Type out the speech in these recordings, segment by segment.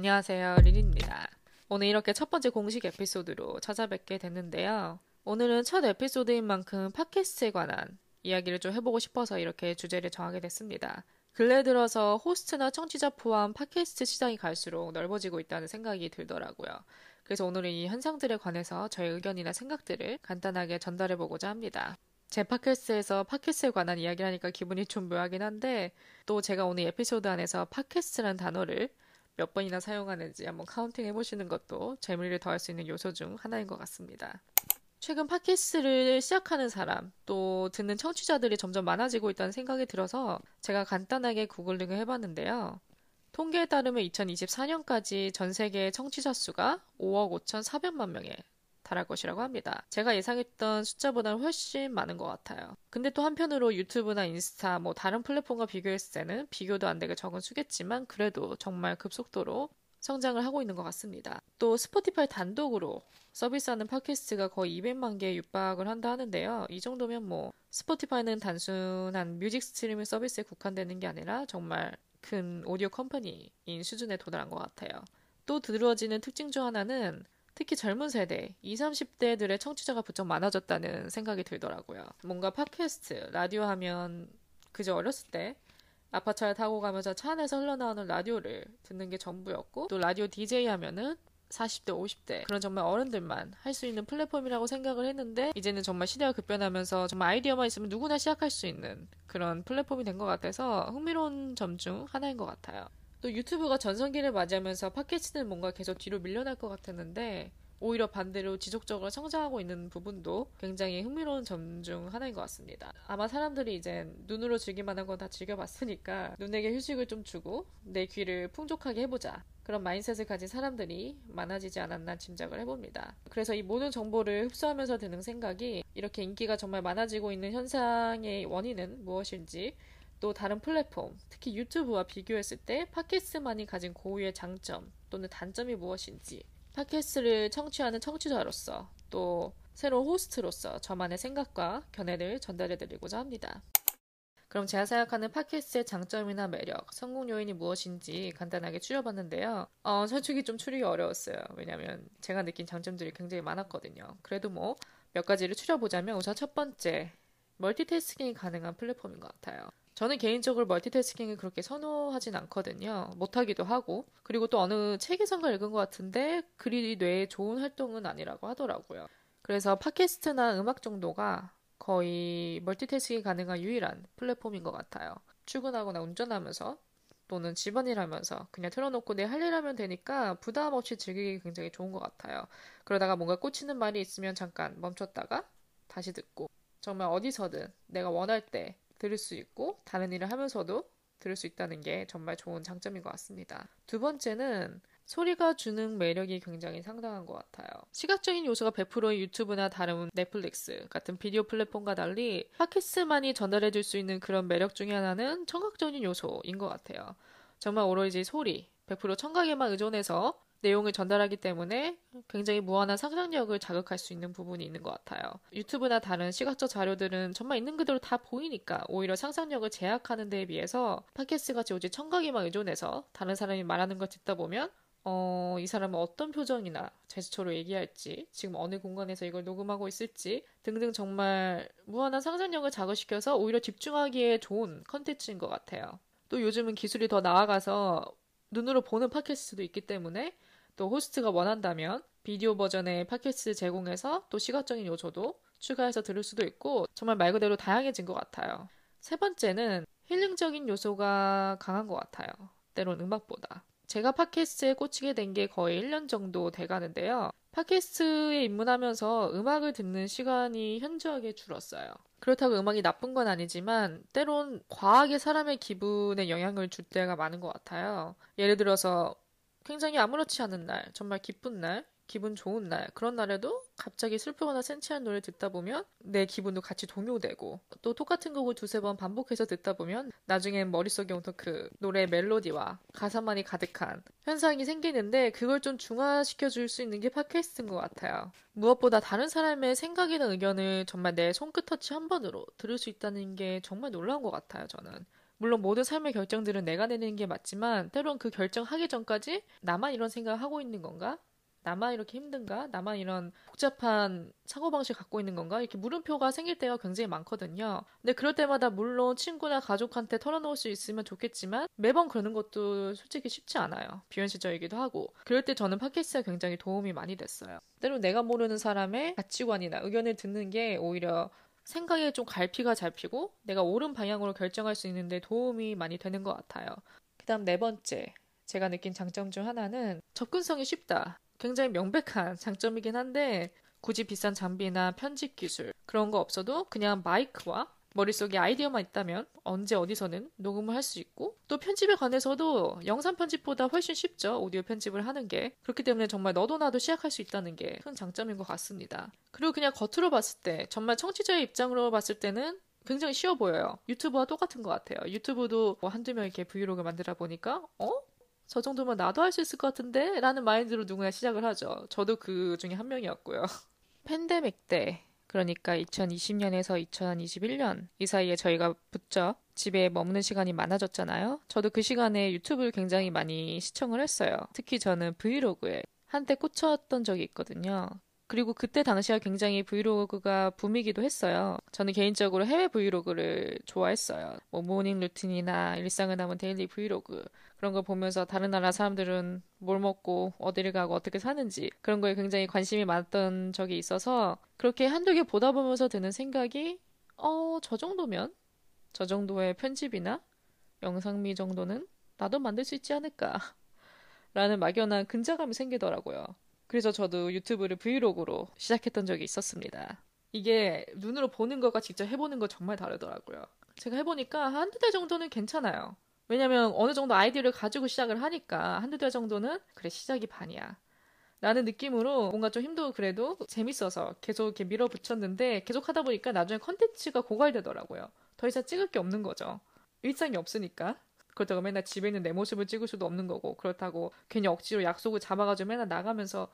안녕하세요. 린입니다. 오늘 이렇게 첫 번째 공식 에피소드로 찾아뵙게 됐는데요. 오늘은 첫 에피소드인 만큼 팟캐스트에 관한 이야기를 좀 해보고 싶어서 이렇게 주제를 정하게 됐습니다. 근래 들어서 호스트나 청취자 포함 팟캐스트 시장이 갈수록 넓어지고 있다는 생각이 들더라고요. 그래서 오늘은 이 현상들에 관해서 저의 의견이나 생각들을 간단하게 전달해보고자 합니다. 제 팟캐스트에서 팟캐스트에 관한 이야기를 하니까 기분이 좀 묘하긴 한데 또 제가 오늘 에피소드 안에서 팟캐스트라는 단어를 몇 번이나 사용하는지 한번 counting 해보시는 것도 재미를 더할 수 있는 요소 중 하나인 것 같습니다. 최근 팟캐스트를 시작하는 사람, 또 듣는 청취자들이 점점 많아지고 있다는 생각이 들어서 제가 간단하게 구글링을 해봤는데요. 통계에 따르면 2024년까지 전 세계 청취자 수가 5억 5,400만 명에 달할 것이라고 합니다. 제가 예상했던 숫자보다는 훨씬 많은 것 같아요. 근데 또 한편으로 유튜브나 인스타, 뭐 다른 플랫폼과 비교했을 때는 비교도 안 되게 적은 수겠지만 그래도 정말 급속도로 성장을 하고 있는 것 같습니다. 또 스포티파이 단독으로 서비스하는 팟캐스트가 거의 200만 개에 육박을 한다 하는데요. 이 정도면 뭐 스포티파이는 단순한 뮤직 스트리밍 서비스에 국한되는 게 아니라 정말 큰 오디오 company인 수준에 도달한 것 같아요. 또 두드러지는 특징 중 하나는 특히 젊은 세대, 20, 30대들의 청취자가 부쩍 많아졌다는 생각이 들더라고요. 뭔가 팟캐스트, 라디오 하면 그저 어렸을 때 아파차를 타고 가면서 차 안에서 흘러나오는 라디오를 듣는 게 전부였고 또 라디오 DJ 하면은 40대, 50대 그런 정말 어른들만 할 수 있는 플랫폼이라고 생각을 했는데 이제는 정말 시대가 급변하면서 정말 아이디어만 있으면 누구나 시작할 수 있는 그런 플랫폼이 된 것 같아서 흥미로운 점 중 하나인 것 같아요. 또 유튜브가 전성기를 맞이하면서 팟캐스트는 뭔가 계속 뒤로 밀려날 것 같았는데 오히려 반대로 지속적으로 성장하고 있는 부분도 굉장히 흥미로운 점 중 하나인 것 같습니다. 아마 사람들이 이제 눈으로 즐길만한 건 다 즐겨봤으니까 눈에게 휴식을 좀 주고 내 귀를 풍족하게 해보자. 그런 마인셋을 가진 사람들이 많아지지 않았나 짐작을 해봅니다. 그래서 이 모든 정보를 흡수하면서 드는 생각이 이렇게 인기가 정말 많아지고 있는 현상의 원인은 무엇인지 또 다른 플랫폼, 특히 유튜브와 비교했을 때 팟캐스트만이 가진 고유의 장점 또는 단점이 무엇인지 팟캐스트를 청취하는 청취자로서 또 새로운 호스트로서 저만의 생각과 견해를 전달해드리고자 합니다. 그럼 제가 생각하는 팟캐스트의 장점이나 매력, 성공 요인이 무엇인지 간단하게 추려봤는데요. 어, 솔직히 좀 추리기 어려웠어요. 왜냐면 제가 느낀 장점들이 굉장히 많았거든요. 그래도 뭐 몇 가지를 추려보자면 우선 첫 번째, 멀티태스킹이 가능한 플랫폼인 것 같아요. 저는 개인적으로 멀티태스킹을 그렇게 선호하진 않거든요. 못하기도 하고. 그리고 또 어느 책에선가 읽은 것 같은데 그리 뇌에 좋은 활동은 아니라고 하더라고요. 그래서 팟캐스트나 음악 정도가 거의 멀티태스킹이 가능한 유일한 플랫폼인 것 같아요. 출근하거나 운전하면서 또는 집안일 하면서 그냥 틀어놓고 내 할 일 하면 되니까 부담 없이 즐기기 굉장히 좋은 것 같아요. 그러다가 뭔가 꽂히는 말이 있으면 잠깐 멈췄다가 다시 듣고 정말 어디서든 내가 원할 때 들을 수 있고 다른 일을 하면서도 들을 수 있다는 게 정말 좋은 장점인 것 같습니다. 두 번째는 소리가 주는 매력이 굉장히 상당한 것 같아요. 시각적인 요소가 100%의 유튜브나 다른 넷플릭스 같은 비디오 플랫폼과 달리 팟캐스트만이 전달해줄 수 있는 그런 매력 중에 하나는 청각적인 요소인 것 같아요. 정말 오로지 소리, 100% 청각에만 의존해서 내용을 전달하기 때문에 굉장히 무한한 상상력을 자극할 수 있는 부분이 있는 것 같아요. 유튜브나 다른 시각적 자료들은 정말 있는 그대로 다 보이니까 오히려 상상력을 제약하는 데에 비해서 팟캐스트 같이 오직 청각에만 의존해서 다른 사람이 말하는 걸 듣다 보면 어, 이 사람은 어떤 표정이나 제스처로 얘기할지, 지금 어느 공간에서 이걸 녹음하고 있을지 등등 정말 무한한 상상력을 자극시켜서 오히려 집중하기에 좋은 컨텐츠인 것 같아요. 또 요즘은 기술이 더 나아가서 눈으로 보는 팟캐스트도 있기 때문에 또 호스트가 원한다면 비디오 버전의 팟캐스트 제공해서 또 시각적인 요소도 추가해서 들을 수도 있고 정말 말 그대로 다양해진 것 같아요. 세 번째는 힐링적인 요소가 강한 것 같아요. 때론 음악보다. 제가 팟캐스트에 꽂히게 된 게 거의 1년 정도 돼 가는데요. 팟캐스트에 입문하면서 음악을 듣는 시간이 현저하게 줄었어요. 그렇다고 음악이 나쁜 건 아니지만 때론 과하게 사람의 기분에 영향을 줄 때가 많은 것 같아요. 예를 들어서 굉장히 아무렇지 않은 날, 정말 기쁜 날, 기분 좋은 날, 그런 날에도 갑자기 슬프거나 센치한 노래 듣다 보면 내 기분도 같이 동요되고 또 똑같은 곡을 두세 번 반복해서 듣다 보면 나중엔 머릿속에 오는 그 노래 멜로디와 가사만이 가득한 현상이 생기는데 그걸 좀 중화시켜 줄 수 있는 게 팟캐스트인 것 같아요. 무엇보다 다른 사람의 생각이나 의견을 정말 내 손끝 터치 한 번으로 들을 수 있다는 게 정말 놀라운 것 같아요, 저는. 물론 모든 삶의 결정들은 내가 내는 게 맞지만 때론 그 결정하기 전까지 나만 이런 생각을 하고 있는 건가? 나만 이렇게 힘든가? 나만 이런 복잡한 사고방식 갖고 있는 건가? 이렇게 물음표가 생길 때가 굉장히 많거든요. 근데 그럴 때마다 물론 친구나 가족한테 털어놓을 수 있으면 좋겠지만 매번 그러는 것도 솔직히 쉽지 않아요. 비현실적이기도 하고. 그럴 때 저는 팟캐스트가 굉장히 도움이 많이 됐어요. 때로 내가 모르는 사람의 가치관이나 의견을 듣는 게 오히려 생각에 좀 갈피가 잡히고 내가 옳은 방향으로 결정할 수 있는데 도움이 많이 되는 것 같아요. 그 다음 네 번째. 제가 느낀 장점 중 하나는 접근성이 쉽다. 굉장히 명백한 장점이긴 한데 굳이 비싼 장비나 편집 기술 그런 거 없어도 그냥 마이크와 머릿속에 아이디어만 있다면 언제 어디서는 녹음을 할 수 있고 또 편집에 관해서도 영상 편집보다 훨씬 쉽죠. 오디오 편집을 하는 게. 그렇기 때문에 정말 너도 나도 시작할 수 있다는 게 큰 장점인 것 같습니다. 그리고 그냥 겉으로 봤을 때 정말 청취자의 입장으로 봤을 때는 굉장히 쉬워 보여요. 유튜브와 똑같은 것 같아요. 유튜브도 뭐 한두 명 이렇게 브이로그 만들어 보니까 어? 저 정도면 나도 할 수 있을 것 같은데? 라는 마인드로 누구나 시작을 하죠. 저도 그 중에 한 명이었고요. 팬데믹 때, 그러니까 2020년에서 2021년 이 사이에 저희가 붙죠. 집에 머무는 시간이 많아졌잖아요. 저도 그 시간에 유튜브를 굉장히 많이 시청을 했어요. 특히 저는 브이로그에 한때 꽂혔던 적이 있거든요. 그리고 그때 당시가 굉장히 브이로그가 붐이기도 했어요. 저는 개인적으로 해외 브이로그를 좋아했어요. 뭐 morning routine이나 일상을 담은 daily 브이로그 그런 걸 보면서 다른 나라 사람들은 뭘 먹고 어디를 가고 어떻게 사는지 그런 거에 굉장히 관심이 많았던 적이 있어서 그렇게 한두 개 보다 보면서 드는 생각이 어, 저 정도면 저 정도의 편집이나 영상미 정도는 나도 만들 수 있지 않을까 라는 막연한 근자감이 생기더라고요. 그래서 저도 유튜브를 브이로그로 시작했던 적이 있었습니다. 이게 눈으로 보는 것과 직접 해보는 거 정말 다르더라고요. 제가 해보니까 한두 달 정도는 괜찮아요. 왜냐면 어느 정도 아이디어를 가지고 시작을 하니까 한두 달 정도는 그래 시작이 반이야. 라는 느낌으로 뭔가 좀 힘들고 그래도 재밌어서 계속 이렇게 밀어붙였는데 계속 하다 보니까 나중에 컨텐츠가 고갈되더라고요. 더 이상 찍을 게 없는 거죠. 일상이 없으니까. 그렇다고 맨날 집에 있는 내 모습을 찍을 수도 없는 거고 그렇다고 괜히 억지로 약속을 잡아가지고 맨날 나가면서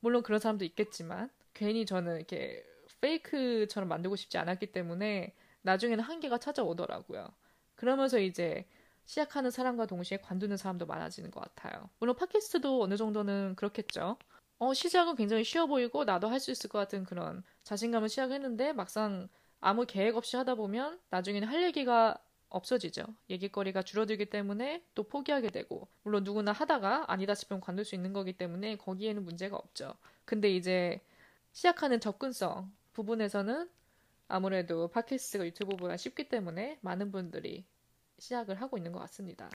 물론 그런 사람도 있겠지만 괜히 저는 이렇게 페이크처럼 만들고 싶지 않았기 때문에 나중에는 한계가 찾아오더라고요. 그러면서 이제 시작하는 사람과 동시에 관두는 사람도 많아지는 것 같아요. 물론 팟캐스트도 어느 정도는 그렇겠죠. 어, 시작은 굉장히 쉬워 보이고 나도 할 수 있을 것 같은 그런 자신감을 시작했는데 막상 아무 계획 없이 하다 보면 나중에는 할 얘기가 없어지죠. 얘기거리가 줄어들기 때문에 또 포기하게 되고, 물론 누구나 하다가 아니다 싶으면 관둘 수 있는 거기 때문에 거기에는 문제가 없죠. 근데 이제 시작하는 접근성 부분에서는 아무래도 팟캐스트가 유튜브보다 쉽기 때문에 많은 분들이 시작을 하고 있는 것 같습니다.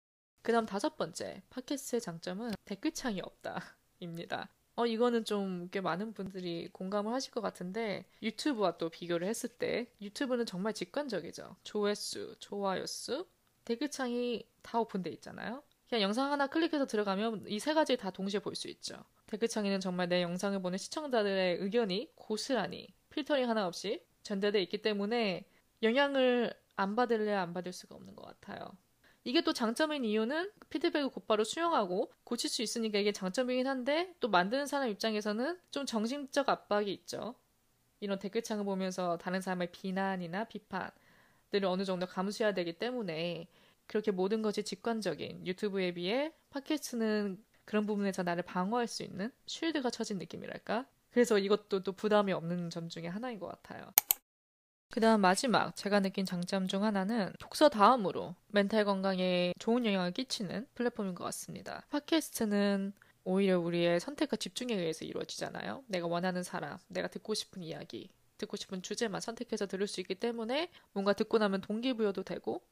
그 다음 다섯 번째, 팟캐스트의 장점은 댓글창이 없다 입니다. 어, 이거는 좀 꽤 많은 분들이 공감을 하실 것 같은데 유튜브와 또 비교를 했을 때 유튜브는 정말 직관적이죠. 조회수, 좋아요 수, 댓글창이 다 오픈돼 있잖아요. 그냥 영상 하나 클릭해서 들어가면 이 세 가지 다 동시에 볼 수 있죠. 댓글창에는 정말 내 영상을 보는 시청자들의 의견이 고스란히 필터링 하나 없이 전달돼 있기 때문에 영향을 안 받을래야 안 받을 수가 없는 것 같아요. 이게 또 장점인 이유는 피드백을 곧바로 수용하고 고칠 수 있으니까 이게 장점이긴 한데 또 만드는 사람 입장에서는 좀 정신적 압박이 있죠. 이런 댓글창을 보면서 다른 사람의 비난이나 비판들을 어느 정도 감수해야 되기 때문에 그렇게 모든 것이 직관적인 유튜브에 비해 팟캐스트는 그런 부분에서 나를 방어할 수 있는 쉴드가 쳐진 느낌이랄까? 그래서 이것도 또 부담이 없는 점 중에 하나인 것 같아요. 그 다음 마지막 제가 느낀 장점 중 하나는 독서 다음으로 멘탈 건강에 좋은 영향을 끼치는 플랫폼인 것 같습니다. 팟캐스트는 오히려 우리의 선택과 집중에 의해서 이루어지잖아요. 내가 원하는 사람, 내가 듣고 싶은 이야기, 듣고 싶은 주제만 선택해서 들을 수 있기 때문에 뭔가 듣고 나면 동기부여도 되고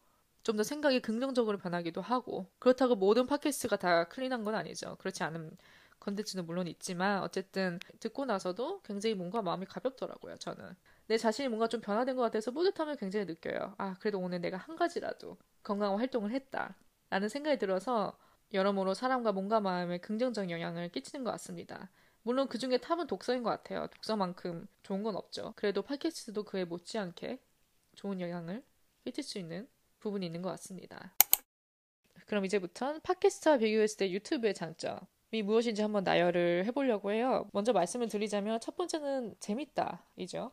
좀더 생각이 긍정적으로 변하기도 하고 그렇다고 모든 팟캐스트가 다 clean한 건 아니죠. 그렇지 않은 컨텐츠는 물론 있지만 어쨌든 듣고 나서도 굉장히 뭔가 마음이 가볍더라고요. 저는. 내 자신이 뭔가 좀 변화된 것 같아서 뿌듯함을 굉장히 느껴요. 아, 그래도 오늘 내가 한 가지라도 건강한 활동을 했다. 라는 생각이 들어서 여러모로 사람과 몸과 마음에 긍정적 영향을 끼치는 것 같습니다. 물론 그 중에 탑은 독서인 것 같아요. 독서만큼 좋은 건 없죠. 그래도 팟캐스트도 그에 못지않게 좋은 영향을 끼칠 수 있는 부분이 있는 것 같습니다. 그럼 이제부턴 팟캐스트와 비교했을 때 유튜브의 장점 이 무엇인지 한번 나열을 해보려고 해요. 먼저 말씀을 드리자면 첫 번째는 재밌다. 이죠.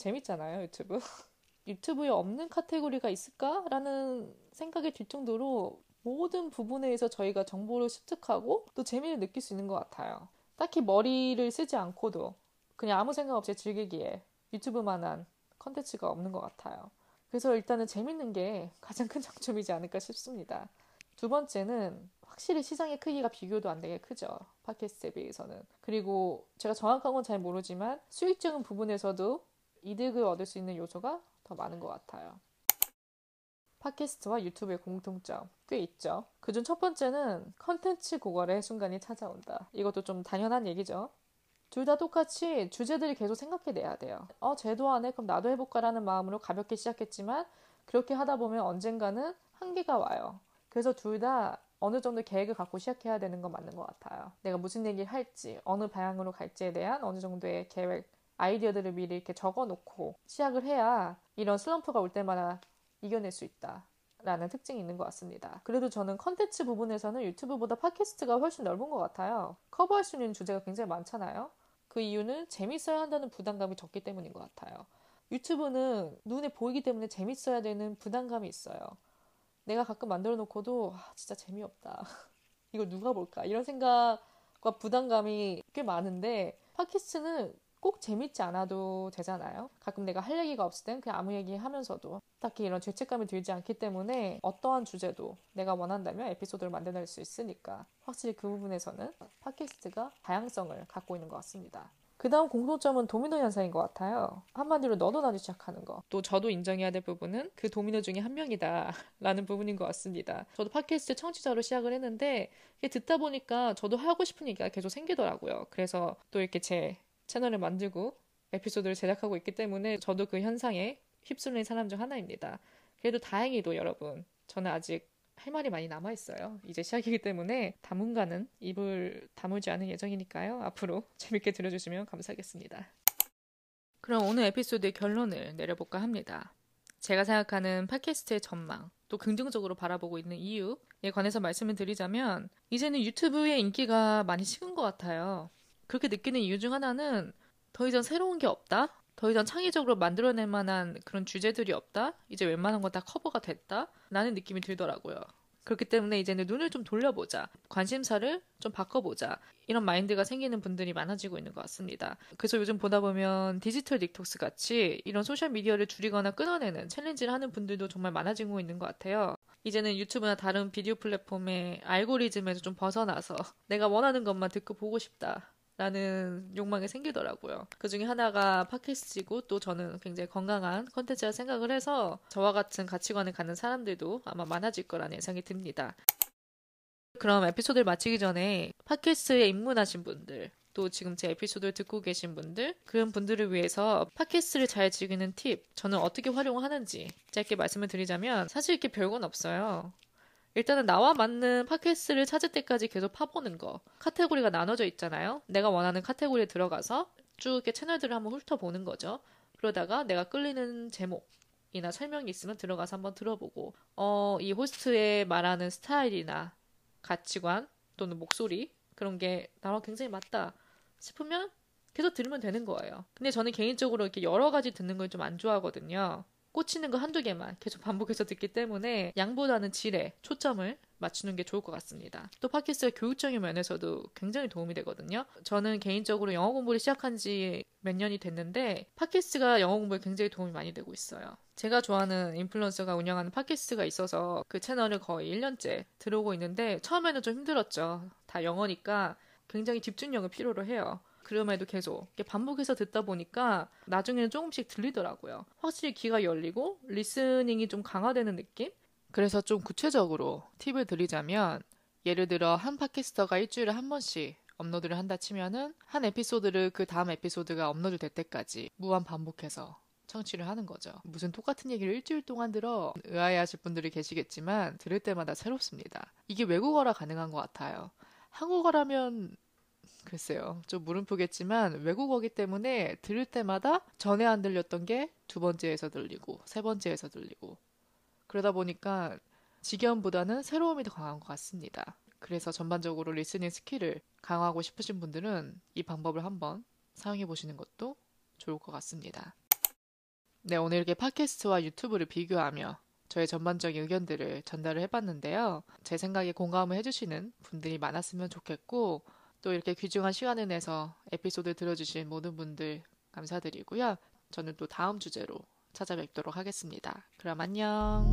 재밌잖아요, 유튜브. 유튜브에 없는 카테고리가 있을까라는 생각이 들 정도로 모든 부분에서 저희가 정보를 습득하고 또 재미를 느낄 수 있는 것 같아요. 딱히 머리를 쓰지 않고도 그냥 아무 생각 없이 즐기기에 유튜브만한 컨텐츠가 없는 것 같아요. 그래서 일단은 재밌는 게 가장 큰 장점이지 않을까 싶습니다. 두 번째는 확실히 시장의 크기가 비교도 안 되게 크죠. 팟캐스트에 비해서는. 그리고 제가 정확한 건 잘 모르지만 수익적인 부분에서도 이득을 얻을 수 있는 요소가 더 많은 것 같아요. 팟캐스트와 유튜브의 공통점 꽤 있죠. 그중 첫 번째는 컨텐츠 고갈의 순간이 찾아온다. 이것도 좀 당연한 얘기죠. 둘 다 똑같이 주제들이 계속 생각해내야 돼요. 어, 쟤도 하네? 그럼 나도 해볼까라는 마음으로 가볍게 시작했지만 그렇게 하다 보면 언젠가는 한계가 와요. 그래서 둘 다 어느 정도 계획을 갖고 시작해야 되는 건 맞는 것 같아요. 내가 무슨 얘기를 할지, 어느 방향으로 갈지에 대한 어느 정도의 계획, 아이디어들을 미리 이렇게 적어 놓고 시작을 해야 이런 슬럼프가 올 때마다 이겨낼 수 있다. 라는 특징이 있는 것 같습니다. 그래도 저는 컨텐츠 부분에서는 유튜브보다 팟캐스트가 훨씬 넓은 것 같아요. 커버할 수 있는 주제가 굉장히 많잖아요. 그 이유는 재밌어야 한다는 부담감이 적기 때문인 것 같아요. 유튜브는 눈에 보이기 때문에 재밌어야 되는 부담감이 있어요. 내가 가끔 만들어 놓고도 아, 진짜 재미없다. 이걸 누가 볼까? 이런 생각과 부담감이 꽤 많은데 팟캐스트는 꼭 재밌지 않아도 되잖아요. 가끔 내가 할 얘기가 없을 땐 그냥 아무 얘기 하면서도 딱히 이런 죄책감이 들지 않기 때문에 어떠한 주제도 내가 원한다면 에피소드를 만들어낼 수 있으니까 확실히 그 부분에서는 팟캐스트가 다양성을 갖고 있는 것 같습니다. 그 다음 공통점은 도미노 현상인 것 같아요. 한마디로 너도 나도 시작하는 거. 또 저도 인정해야 될 부분은 그 도미노 중에 한 명이다. 라는 부분인 것 같습니다. 저도 팟캐스트 청취자로 시작을 했는데 듣다 보니까 저도 하고 싶은 얘기가 계속 생기더라고요. 그래서 또 이렇게 제 채널을 만들고 에피소드를 제작하고 있기 때문에 저도 그 현상에 휩쓸린 사람 중 하나입니다. 그래도 다행히도 여러분, 저는 아직 할 말이 많이 남아 있어요. 이제 시작이기 때문에 당분간은 입을 다물지 않을 예정이니까요. 앞으로 재밌게 들어주시면 감사하겠습니다. 그럼 오늘 에피소드의 결론을 내려볼까 합니다. 제가 생각하는 팟캐스트의 전망, 또 긍정적으로 바라보고 있는 이유에 관해서 말씀을 드리자면, 이제는 유튜브의 인기가 많이 식은 것 같아요. 그렇게 느끼는 이유 중 하나는 더 이상 새로운 게 없다? 더 이상 창의적으로 만들어낼 만한 그런 주제들이 없다? 이제 웬만한 건 다 커버가 됐다? 라는 느낌이 들더라고요. 그렇기 때문에 이제는 눈을 좀 돌려보자. 관심사를 좀 바꿔보자. 이런 mind가 생기는 분들이 많아지고 있는 것 같습니다. 그래서 요즘 보다 보면 디지털 딕톡스 같이 이런 소셜미디어를 줄이거나 끊어내는 challenge를 하는 분들도 정말 많아지고 있는 것 같아요. 이제는 유튜브나 다른 비디오 플랫폼의 알고리즘에서 좀 벗어나서 내가 원하는 것만 듣고 보고 싶다. 라는 욕망이 생기더라고요. 그 중에 하나가 팟캐스트이고 또 저는 굉장히 건강한 컨텐츠라 생각을 해서 저와 같은 가치관을 갖는 사람들도 아마 많아질 거라는 예상이 듭니다. 그럼 에피소드를 마치기 전에 팟캐스트에 입문하신 분들, 또 지금 제 에피소드를 듣고 계신 분들, 그런 분들을 위해서 팟캐스트를 잘 즐기는 팁, 저는 어떻게 활용하는지 짧게 말씀을 드리자면 사실 이렇게 별건 없어요. 일단은 나와 맞는 팟캐스트를 찾을 때까지 계속 파보는 거. 카테고리가 나눠져 있잖아요. 내가 원하는 카테고리에 들어가서 쭉 이렇게 채널들을 한번 훑어보는 거죠. 그러다가 내가 끌리는 제목 이나 설명이 있으면 들어가서 한번 들어보고, 어, 이 호스트의 말하는 스타일이나 가치관 또는 목소리 그런 게 나와 굉장히 맞다 싶으면 계속 들으면 되는 거예요. 근데 저는 개인적으로 이렇게 여러 가지 듣는 걸 좀 안 좋아하거든요. 꽂히는 거 한두 개만 계속 반복해서 듣기 때문에 양보다는 질에 초점을 맞추는 게 좋을 것 같습니다. 또 팟캐스트가 교육적인 면에서도 굉장히 도움이 되거든요. 저는 개인적으로 영어 공부를 시작한 지 몇 년이 됐는데 팟캐스트가 영어 공부에 굉장히 도움이 많이 되고 있어요. 제가 좋아하는 인플루언서가 운영하는 팟캐스트가 있어서 그 채널을 거의 1년째 들어오고 있는데 처음에는 좀 힘들었죠. 다 영어니까 굉장히 집중력을 필요로 해요. 그럼에도 계속 반복해서 듣다 보니까 나중에는 조금씩 들리더라고요. 확실히 귀가 열리고 listening이 좀 강화되는 느낌? 그래서 좀 구체적으로 팁을 드리자면 예를 들어 한 podcaster가 일주일에 한 번씩 업로드를 한다 치면은 한 에피소드를 그 다음 에피소드가 업로드 될 때까지 무한 반복해서 청취를 하는 거죠. 무슨 똑같은 얘기를 일주일 동안 들어 의아해 하실 분들이 계시겠지만 들을 때마다 새롭습니다. 이게 외국어라 가능한 것 같아요. 한국어라면 글쎄요. 좀 물음표겠지만 외국어기 때문에 들을 때마다 전에 안 들렸던 게 두 번째에서 들리고 세 번째에서 들리고 그러다 보니까 지겨움보다는 새로움이 더 강한 것 같습니다. 그래서 전반적으로 listening skill을 강화하고 싶으신 분들은 이 방법을 한번 사용해 보시는 것도 좋을 것 같습니다. 네, 오늘 이렇게 팟캐스트와 유튜브를 비교하며 저의 전반적인 의견들을 전달을 해봤는데요. 제 생각에 공감을 해주시는 분들이 많았으면 좋겠고, 또 이렇게 귀중한 시간을 내서 에피소드 들어주신 모든 분들 감사드리고요. 저는 또 다음 주제로 찾아뵙도록 하겠습니다. 그럼 안녕.